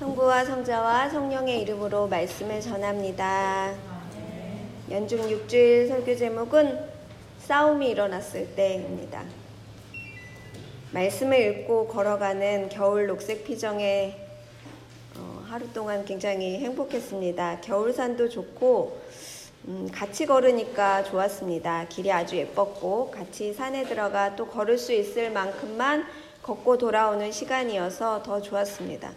성부와 성자와 성령의 이름으로 말씀을 전합니다. 연중 6주일 설교 제목은 싸움이 일어났을 때입니다. 말씀을 읽고 걸어가는 겨울 녹색 피정에 어, 하루 동안 굉장히 행복했습니다. 겨울산도 좋고 음, 같이 걸으니까 좋았습니다. 길이 아주 예뻤고 같이 산에 들어가 또 걸을 수 있을 만큼만 걷고 돌아오는 시간이어서 더 좋았습니다.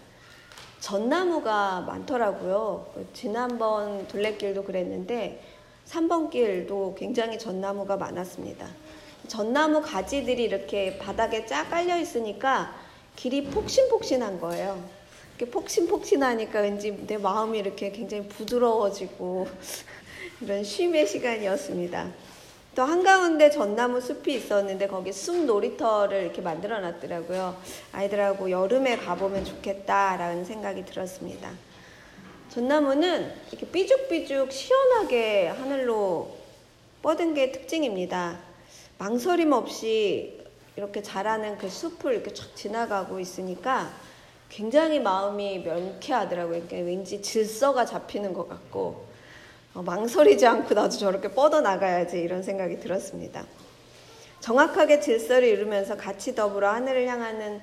전나무가 많더라고요. 지난번 둘레길도 그랬는데 3번 길도 굉장히 전나무가 많았습니다. 전나무 가지들이 이렇게 바닥에 쫙 깔려 있으니까 길이 폭신폭신한 거예요. 이렇게 폭신폭신하니까 왠지 내 마음이 이렇게 굉장히 부드러워지고 이런 쉼의 시간이었습니다. 또 한가운데 전나무 숲이 있었는데 거기 숲 놀이터를 이렇게 만들어 놨더라고요. 아이들하고 여름에 가보면 좋겠다라는 생각이 들었습니다. 전나무는 이렇게 삐죽삐죽 시원하게 하늘로 뻗은 게 특징입니다. 망설임 없이 이렇게 자라는 그 숲을 이렇게 쫙 지나가고 있으니까 굉장히 마음이 명쾌하더라고요. 그러니까 왠지 질서가 잡히는 것 같고 어, 망설이지 않고 나도 저렇게 뻗어 나가야지 이런 생각이 들었습니다. 정확하게 질서를 이루면서 같이 더불어 하늘을 향하는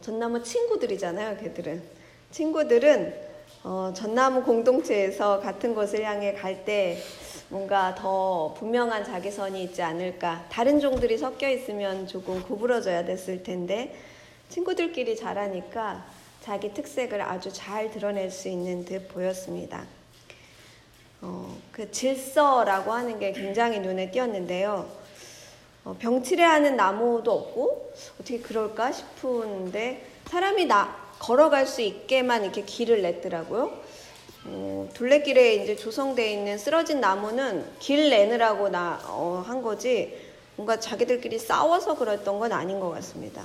전나무 친구들이잖아요, 걔들은. 친구들은 어, 전나무 공동체에서 같은 곳을 향해 갈 때 뭔가 더 분명한 자기선이 있지 않을까. 다른 종들이 섞여 있으면 조금 구부러져야 됐을 텐데 친구들끼리 자라니까 자기 특색을 아주 잘 드러낼 수 있는 듯 보였습니다. 어, 그 질서라고 하는 게 굉장히 눈에 띄었는데요. 어, 병치레하는 나무도 없고 어떻게 그럴까 싶은데 사람이 나 걸어갈 수 있게만 이렇게 길을 냈더라고요. 어, 둘레길에 이제 조성되어 있는 쓰러진 나무는 길 내느라고 나, 어, 한 거지 뭔가 자기들끼리 싸워서 그랬던 건 아닌 것 같습니다.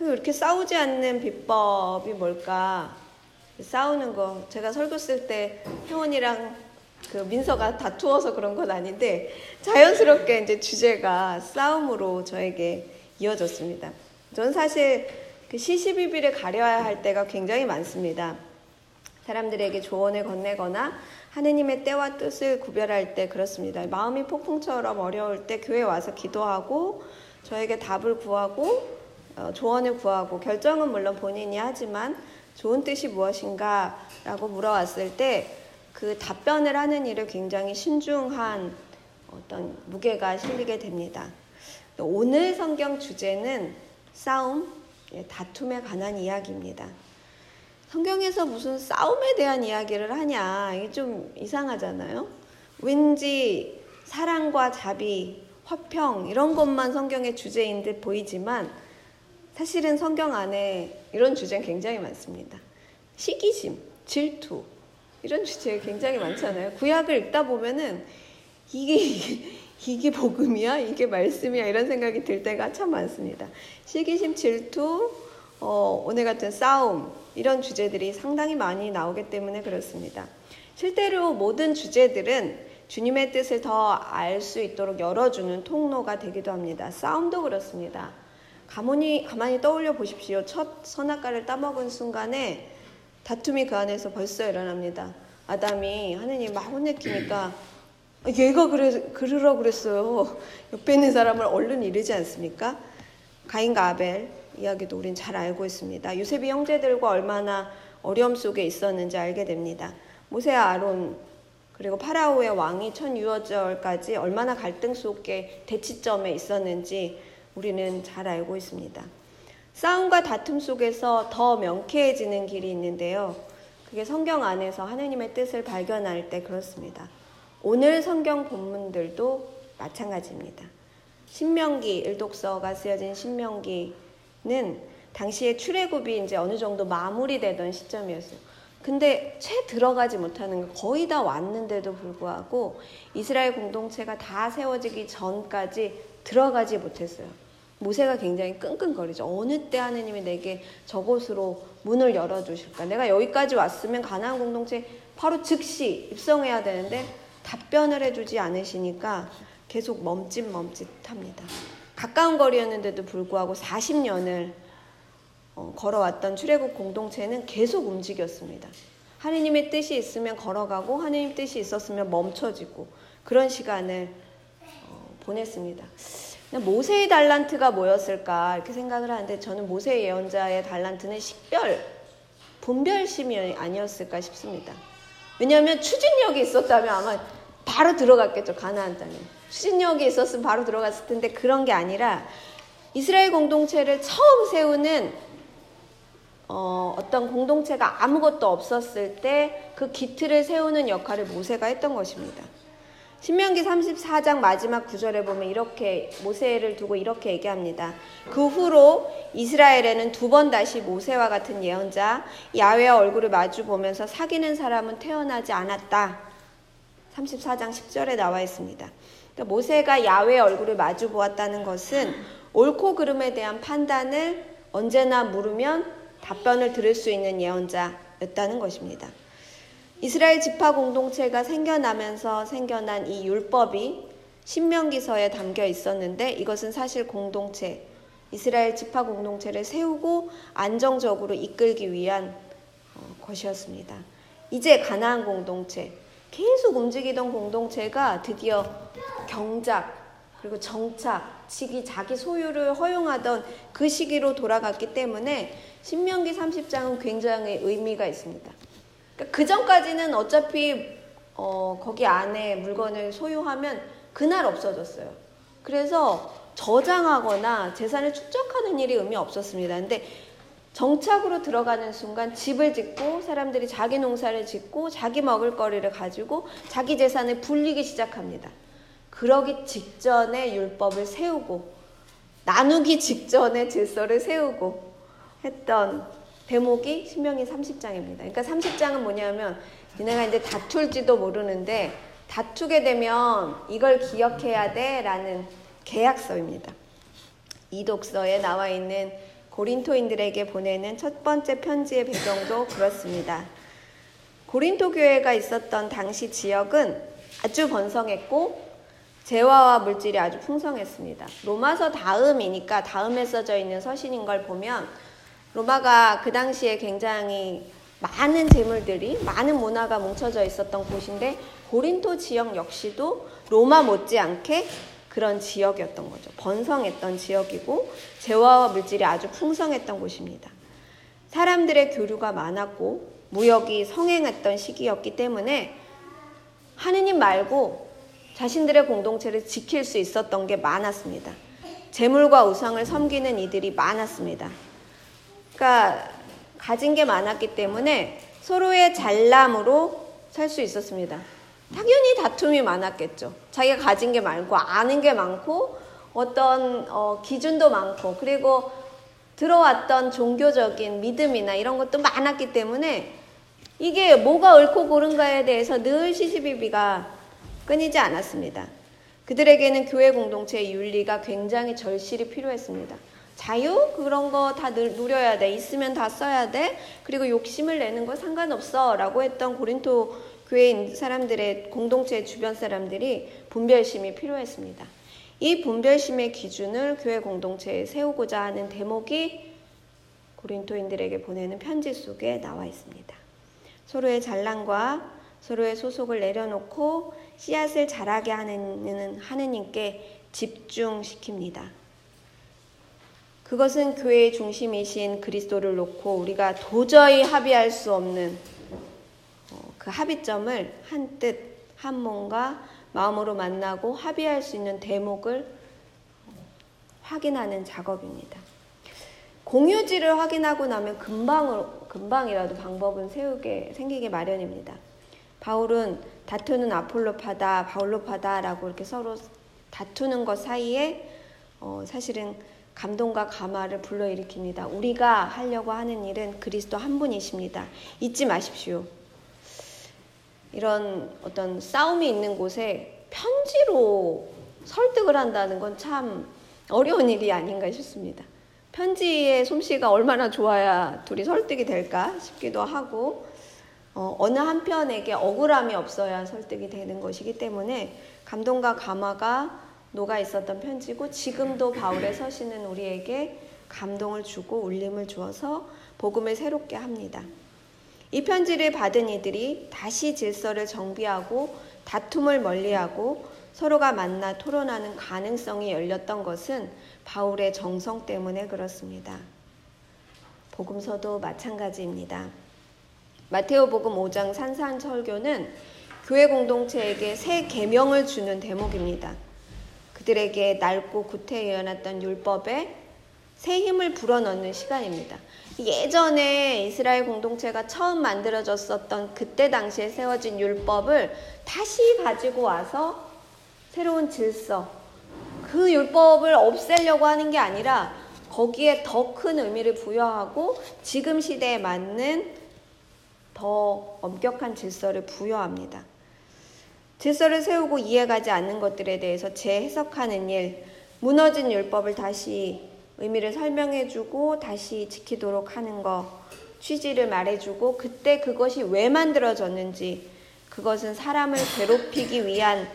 이렇게 싸우지 않는 비법이 뭘까? 싸우는 거. 제가 설교 쓸때 형원이랑 그 민서가 다투어서 그런 건 아닌데 자연스럽게 이제 주제가 싸움으로 저에게 이어졌습니다. 저는 사실 그 시시비비를 가려야 할 때가 굉장히 많습니다. 사람들에게 조언을 건네거나 하느님의 때와 뜻을 구별할 때 그렇습니다. 마음이 폭풍처럼 어려울 때 교회 와서 기도하고 저에게 답을 구하고 어, 조언을 구하고 결정은 물론 본인이 하지만 좋은 뜻이 무엇인가라고 물어왔을 때 그 답변을 하는 일을 굉장히 신중한 어떤 무게가 실리게 됩니다. 오늘 성경 주제는 싸움, 예, 다툼에 관한 이야기입니다. 성경에서 무슨 싸움에 대한 이야기를 하냐, 이게 좀 이상하잖아요. 왠지 사랑과 자비, 화평, 이런 것만 성경의 주제인 듯 보이지만 사실은 성경 안에 이런 주제는 굉장히 많습니다. 시기심, 질투, 이런 주제 굉장히 많잖아요. 구약을 읽다 보면은 이게 이게 복음이야? 이게 말씀이야? 이런 생각이 들 때가 참 많습니다. 시기심, 질투, 어, 오늘 같은 싸움 이런 주제들이 상당히 많이 나오기 때문에 그렇습니다. 실제로 모든 주제들은 주님의 뜻을 더 알 수 있도록 열어주는 통로가 되기도 합니다. 싸움도 그렇습니다. 가만히, 가만히 떠올려 보십시오. 첫 선악과를 따먹은 순간에 다툼이 그 안에서 벌써 일어납니다. 아담이 하느님 막 혼내키니까 얘가 그래, 그러라 그랬어요. 옆에 있는 사람을 얼른 이르지 않습니까? 가인과 아벨 이야기도 우린 잘 알고 있습니다. 요셉이 형제들과 얼마나 어려움 속에 있었는지 알게 됩니다. 모세와 아론 그리고 파라오의 왕이 천유어절까지 얼마나 갈등 속에 대치점에 있었는지 우리는 잘 알고 있습니다. 싸움과 다툼 속에서 더 명쾌해지는 길이 있는데요. 그게 성경 안에서 하느님의 뜻을 발견할 때 그렇습니다. 오늘 성경 본문들도 마찬가지입니다. 신명기 일독서가 쓰여진 신명기는 당시에 출애굽이 이제 어느 정도 마무리되던 시점이었어요. 근데 채 들어가지 못하는 거 거의 다 왔는데도 불구하고 이스라엘 공동체가 다 세워지기 전까지 들어가지 못했어요. 모세가 굉장히 끙끙거리죠. 어느 때 하느님이 내게 저곳으로 문을 열어주실까? 내가 여기까지 왔으면 가나안 공동체 바로 즉시 입성해야 되는데 답변을 해주지 않으시니까 계속 멈칫멈칫합니다. 가까운 거리였는데도 불구하고 40년을 어, 걸어왔던 출애굽 공동체는 계속 움직였습니다. 하느님의 뜻이 있으면 걸어가고 하느님 뜻이 있었으면 멈춰지고 그런 시간을 어, 보냈습니다. 모세의 달란트가 뭐였을까 이렇게 생각을 하는데 저는 모세 예언자의 달란트는 식별, 분별심이 아니었을까 싶습니다. 왜냐하면 추진력이 있었다면 아마 바로 들어갔겠죠 가나안 땅에. 추진력이 있었으면 바로 들어갔을 텐데 그런 게 아니라 이스라엘 공동체를 처음 세우는 어, 어떤 공동체가 아무것도 없었을 때 그 기틀을 세우는 역할을 모세가 했던 것입니다. 신명기 34장 마지막 구절에 보면 이렇게 모세를 두고 이렇게 얘기합니다. 그 후로 이스라엘에는 두 번 다시 모세와 같은 예언자 야외와 얼굴을 마주 보면서 사귀는 사람은 태어나지 않았다. 34장 10절에 나와 있습니다. 그러니까 모세가 야외 얼굴을 마주 보았다는 것은 옳고 그름에 대한 판단을 언제나 물으면 답변을 들을 수 있는 예언자였다는 것입니다. 이스라엘 지파 공동체가 생겨나면서 생겨난 이 율법이 신명기서에 담겨 있었는데 이것은 사실 공동체, 이스라엘 지파 공동체를 세우고 안정적으로 이끌기 위한 어, 것이었습니다. 이제 가나안 공동체, 계속 움직이던 공동체가 드디어 경작, 그리고 정착, 시기 자기 소유를 허용하던 그 시기로 돌아갔기 때문에 신명기 30장은 굉장히 의미가 있습니다. 그러니까 그 전까지는 어차피 어, 거기 안에 물건을 소유하면 그날 없어졌어요. 그래서 저장하거나 재산을 축적하는 일이 의미 없었습니다. 근데 정착으로 들어가는 순간 집을 짓고 사람들이 자기 농사를 짓고 자기 먹을 거리를 가지고 자기 재산을 불리기 시작합니다. 그러기 직전에 율법을 세우고 나누기 직전에 질서를 세우고 했던 대목이 신명기 30장입니다. 그러니까 30장은 뭐냐면 니네가 이제 다툴지도 모르는데 다투게 되면 이걸 기억해야 돼라는 계약서입니다. 이 독서에 나와 있는 고린토인들에게 보내는 첫 번째 편지의 배경도 그렇습니다. 고린토 교회가 있었던 당시 지역은 아주 번성했고 재화와 물질이 아주 풍성했습니다. 로마서 다음이니까 다음에 써져 있는 서신인 걸 보면 로마가 그 당시에 굉장히 많은 재물들이 많은 문화가 뭉쳐져 있었던 곳인데 고린토 지역 역시도 로마 못지않게 그런 지역이었던 거죠. 번성했던 지역이고 재화와 물질이 아주 풍성했던 곳입니다. 사람들의 교류가 많았고 무역이 성행했던 시기였기 때문에 하느님 말고 자신들의 공동체를 지킬 수 있었던 게 많았습니다. 재물과 우상을 섬기는 이들이 많았습니다. 그러니까 가진 게 많았기 때문에 서로의 잘남으로 살 수 있었습니다. 당연히 다툼이 많았겠죠. 자기가 가진 게 많고 아는 게 많고 어떤 어, 기준도 많고 그리고 들어왔던 종교적인 믿음이나 이런 것도 많았기 때문에 이게 뭐가 옳고 그른가에 대해서 늘 시시비비가 끊이지 않았습니다. 그들에게는 교회 공동체의 윤리가 굉장히 절실히 필요했습니다. 자유 그런 거 다 누려야 돼. 있으면 다 써야 돼. 그리고 욕심을 내는 거 상관없어라고 했던 고린토 교회 사람들의 공동체 주변 사람들이 분별심이 필요했습니다. 이 분별심의 기준을 교회 공동체에 세우고자 하는 대목이 고린토인들에게 보내는 편지 속에 나와 있습니다. 서로의 잘난과 서로의 소속을 내려놓고 씨앗을 자라게 하는 하느님께 집중시킵니다. 그것은 교회의 중심이신 그리스도를 놓고 우리가 도저히 합의할 수 없는 어, 그 합의점을 한 뜻, 한 몸과 마음으로 만나고 합의할 수 있는 대목을 확인하는 작업입니다. 공유지를 확인하고 나면 금방, 금방이라도 방법은 세우게, 생기게 마련입니다. 바울은 다투는 아폴로파다, 바울로파다라고 이렇게 서로 다투는 것 사이에 어, 사실은 감동과 감화를 불러일으킵니다. 우리가 하려고 하는 일은 그리스도 한 분이십니다. 잊지 마십시오. 이런 어떤 싸움이 있는 곳에 편지로 설득을 한다는 건 참 어려운 일이 아닌가 싶습니다. 편지의 솜씨가 얼마나 좋아야 둘이 설득이 될까 싶기도 하고 어, 어느 한편에게 억울함이 없어야 설득이 되는 것이기 때문에 감동과 감화가 녹아 있었던 편지고 지금도 바울의 서신은 우리에게 감동을 주고 울림을 주어서 복음을 새롭게 합니다. 이 편지를 받은 이들이 다시 질서를 정비하고 다툼을 멀리하고 서로가 만나 토론하는 가능성이 열렸던 것은 바울의 정성 때문에 그렇습니다. 복음서도 마찬가지입니다. 마테오복음 5장 산산설교는 교회 공동체에게 새 계명을 주는 대목입니다. 그들에게 낡고 구태여놨던 율법에 새 힘을 불어넣는 시간입니다. 예전에 이스라엘 공동체가 처음 만들어졌었던 그때 당시에 세워진 율법을 다시 가지고 와서 새로운 질서, 그 율법을 없애려고 하는 게 아니라 거기에 더 큰 의미를 부여하고 지금 시대에 맞는 더 엄격한 질서를 부여합니다. 질서를 세우고 이해가지 않는 것들에 대해서 재해석하는 일, 무너진 율법을 다시 의미를 설명해주고 다시 지키도록 하는 것, 취지를 말해주고 그때 그것이 왜 만들어졌는지 그것은 사람을 괴롭히기 위한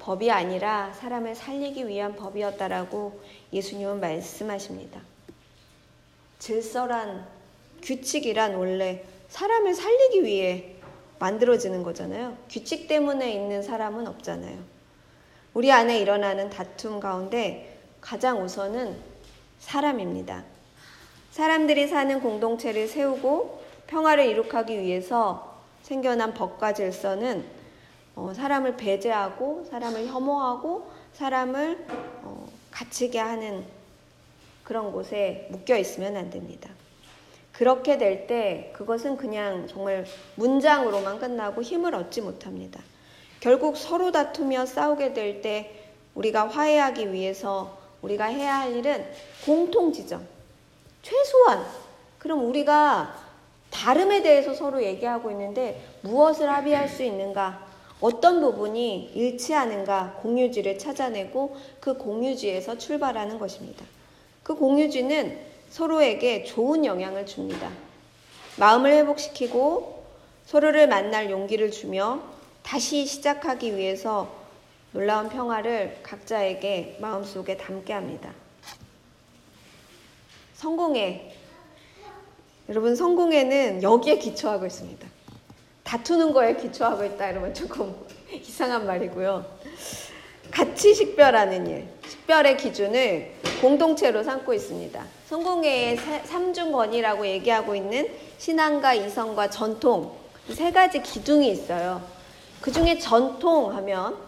법이 아니라 사람을 살리기 위한 법이었다라고 예수님은 말씀하십니다. 질서란 규칙이란 원래 사람을 살리기 위해 만들어지는 거잖아요. 규칙 때문에 있는 사람은 없잖아요. 우리 안에 일어나는 다툼 가운데 가장 우선은 사람입니다. 사람들이 사는 공동체를 세우고 평화를 이룩하기 위해서 생겨난 법과 질서는 어, 사람을 배제하고 사람을 혐오하고 사람을 어, 갇히게 하는 그런 곳에 묶여 있으면 안 됩니다. 그렇게 될 때 그것은 그냥 정말 문장으로만 끝나고 힘을 얻지 못합니다. 결국 서로 다투며 싸우게 될 때 우리가 화해하기 위해서 우리가 해야 할 일은 공통 지점. 최소한 그럼 우리가 다름에 대해서 서로 얘기하고 있는데 무엇을 합의할 수 있는가? 어떤 부분이 일치하는가 공유지를 찾아내고 그 공유지에서 출발하는 것입니다. 그 공유지는 서로에게 좋은 영향을 줍니다. 마음을 회복시키고 서로를 만날 용기를 주며 다시 시작하기 위해서 놀라운 평화를 각자에게 마음속에 담게 합니다. 성공에 여러분 성공에는 여기에 기초하고 있습니다. 다투는 거에 기초하고 있다 이러면 조금 이상한 말이고요. 같이 식별하는 일, 식별의 기준을 공동체로 삼고 있습니다. 성공회의 삼중권이라고 얘기하고 있는 신앙과 이성과 전통 세 가지 기둥이 있어요. 그 중에 전통 하면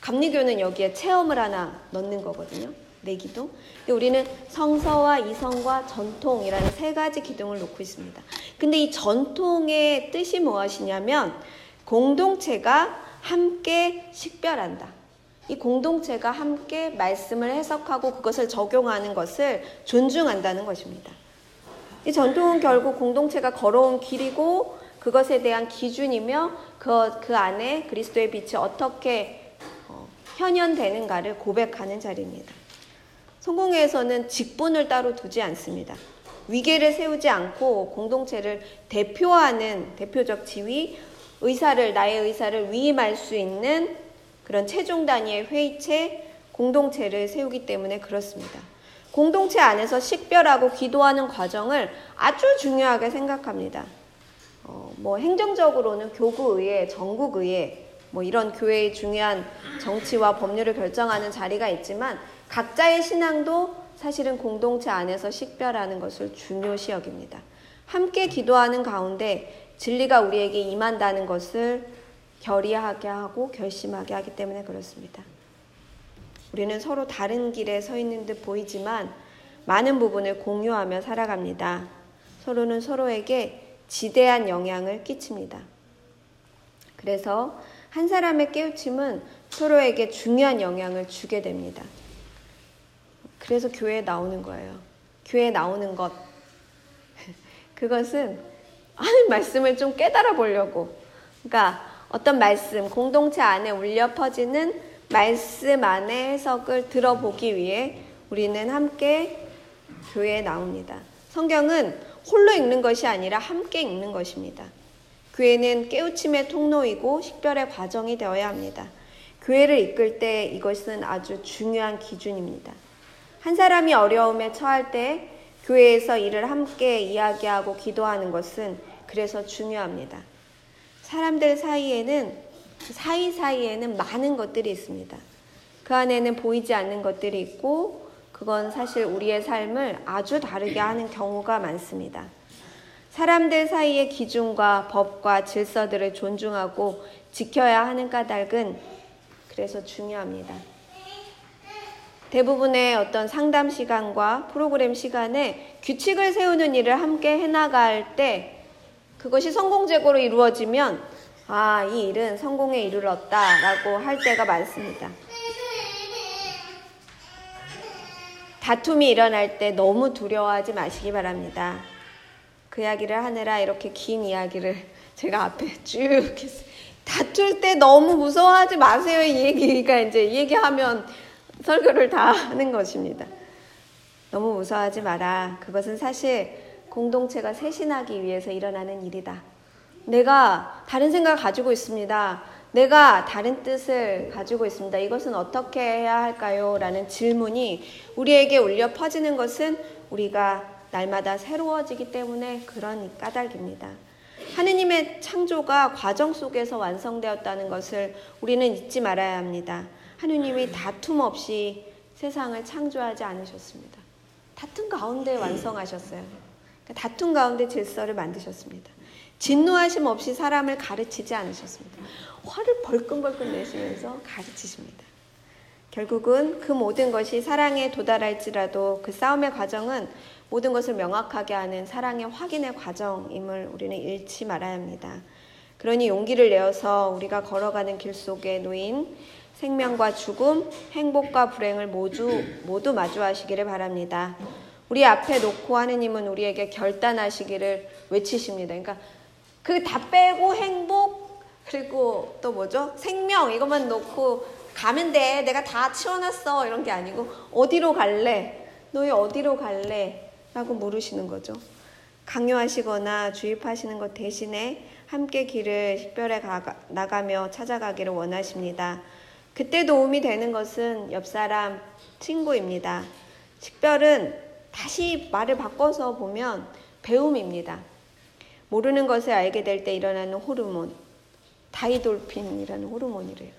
감리교는 여기에 체험을 하나 넣는 거거든요. 네 기둥. 근데 우리는 성서와 이성과 전통이라는 세 가지 기둥을 놓고 있습니다. 근데 이 전통의 뜻이 무엇이냐면 공동체가 함께 식별한다. 이 공동체가 함께 말씀을 해석하고 그것을 적용하는 것을 존중한다는 것입니다. 이 전통은 결국 공동체가 걸어온 길이고 그것에 대한 기준이며 그, 그 안에 그리스도의 빛이 어떻게 어, 현현되는가를 고백하는 자리입니다. 성공회에서는 직분을 따로 두지 않습니다. 위계를 세우지 않고 공동체를 대표하는 대표적 지위, 의사를, 나의 의사를 위임할 수 있는 그런 최종 단위의 회의체, 공동체를 세우기 때문에 그렇습니다. 공동체 안에서 식별하고 기도하는 과정을 아주 중요하게 생각합니다. 어, 뭐 행정적으로는 교구의회, 전국의회, 뭐 이런 교회의 중요한 정치와 법률을 결정하는 자리가 있지만 각자의 신앙도 사실은 공동체 안에서 식별하는 것을 중요시 여깁니다. 함께 기도하는 가운데 진리가 우리에게 임한다는 것을 결의하게 하고 결심하게 하기 때문에 그렇습니다. 우리는 서로 다른 길에 서 있는 듯 보이지만 많은 부분을 공유하며 살아갑니다. 서로는 서로에게 지대한 영향을 끼칩니다. 그래서 한 사람의 깨우침은 서로에게 중요한 영향을 주게 됩니다. 그래서 교회에 나오는 거예요. 교회에 나오는 것. 그것은 하는 말씀을 좀 깨달아 보려고. 그러니까 어떤 말씀, 공동체 안에 울려 퍼지는 말씀 안의 해석을 들어보기 위해 우리는 함께 교회에 나옵니다. 성경은 홀로 읽는 것이 아니라 함께 읽는 것입니다. 교회는 깨우침의 통로이고 식별의 과정이 되어야 합니다. 교회를 이끌 때 이것은 아주 중요한 기준입니다. 한 사람이 어려움에 처할 때 교회에서 이를 함께 이야기하고 기도하는 것은 그래서 중요합니다. 사람들 사이에는 사이사이에는 많은 것들이 있습니다. 그 안에는 보이지 않는 것들이 있고 그건 사실 우리의 삶을 아주 다르게 하는 경우가 많습니다. 사람들 사이의 기준과 법과 질서들을 존중하고 지켜야 하는 까닭은 그래서 중요합니다. 대부분의 어떤 상담 시간과 프로그램 시간에 규칙을 세우는 일을 함께 해나갈 때 그것이 성공적으로 이루어지면 아, 이 일은 성공에 이르렀다라고 할 때가 많습니다. 다툼이 일어날 때 너무 두려워하지 마시기 바랍니다. 그 이야기를 하느라 이렇게 긴 이야기를 제가 앞에 쭉 했어요. 다툴 때 너무 무서워하지 마세요. 이 얘기가 이제 이 얘기하면 설교를 다 하는 것입니다. 너무 무서워하지 마라. 그것은 사실 공동체가 쇄신하기 위해서 일어나는 일이다. 내가 다른 생각을 가지고 있습니다. 내가 다른 뜻을 가지고 있습니다. 이것은 어떻게 해야 할까요? 라는 질문이 우리에게 울려 퍼지는 것은 우리가 날마다 새로워지기 때문에 그런 까닭입니다. 하느님의 창조가 과정 속에서 완성되었다는 것을 우리는 잊지 말아야 합니다. 하느님이 다툼 없이 세상을 창조하지 않으셨습니다. 다툼 가운데 완성하셨어요. 다툼 가운데 질서를 만드셨습니다. 진노하심 없이 사람을 가르치지 않으셨습니다. 화를 벌끔벌끔 내시면서 가르치십니다. 결국은 그 모든 것이 사랑에 도달할지라도 그 싸움의 과정은 모든 것을 명확하게 하는 사랑의 확인의 과정임을 우리는 잃지 말아야 합니다. 그러니 용기를 내어서 우리가 걸어가는 길 속에 놓인 생명과 죽음, 행복과 불행을 모두 모두 마주하시기를 바랍니다. 우리 앞에 놓고 하느님은 우리에게 결단하시기를 외치십니다. 그러니까 그 다 빼고 행복 그리고 또 뭐죠? 생명 이것만 놓고 가면 돼. 내가 다 치워놨어. 이런 게 아니고 어디로 갈래? 너희 어디로 갈래? 라고 물으시는 거죠. 강요하시거나 주입하시는 것 대신에 함께 길을 식별해 가, 나가며 찾아가기를 원하십니다. 그때 도움이 되는 것은 옆 사람, 친구입니다. 식별은 다시 말을 바꿔서 보면 배움입니다. 모르는 것을 알게 될 때 일어나는 호르몬, 다이돌핀이라는 호르몬이래요.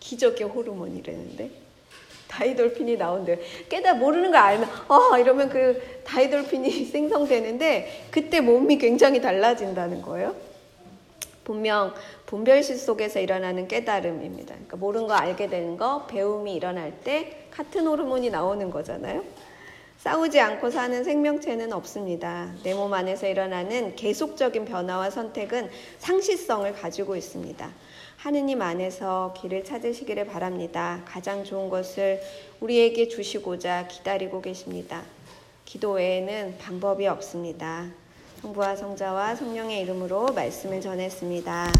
기적의 호르몬이라는데. 다이돌핀이 나온대요. 깨다 모르는 걸 알면, 어, 이러면 그 다이돌핀이 생성되는데, 그때 몸이 굉장히 달라진다는 거예요. 분명 분별실 속에서 일어나는 깨달음입니다. 그러니까 모르는 거 알게 되는 거, 배움이 일어날 때 같은 호르몬이 나오는 거잖아요. 싸우지 않고 사는 생명체는 없습니다. 내 몸 안에서 일어나는 계속적인 변화와 선택은 상시성을 가지고 있습니다. 하느님 안에서 길을 찾으시기를 바랍니다. 가장 좋은 것을 우리에게 주시고자 기다리고 계십니다. 기도 외에는 방법이 없습니다. 성부와 성자와 성령의 이름으로 말씀을 전했습니다.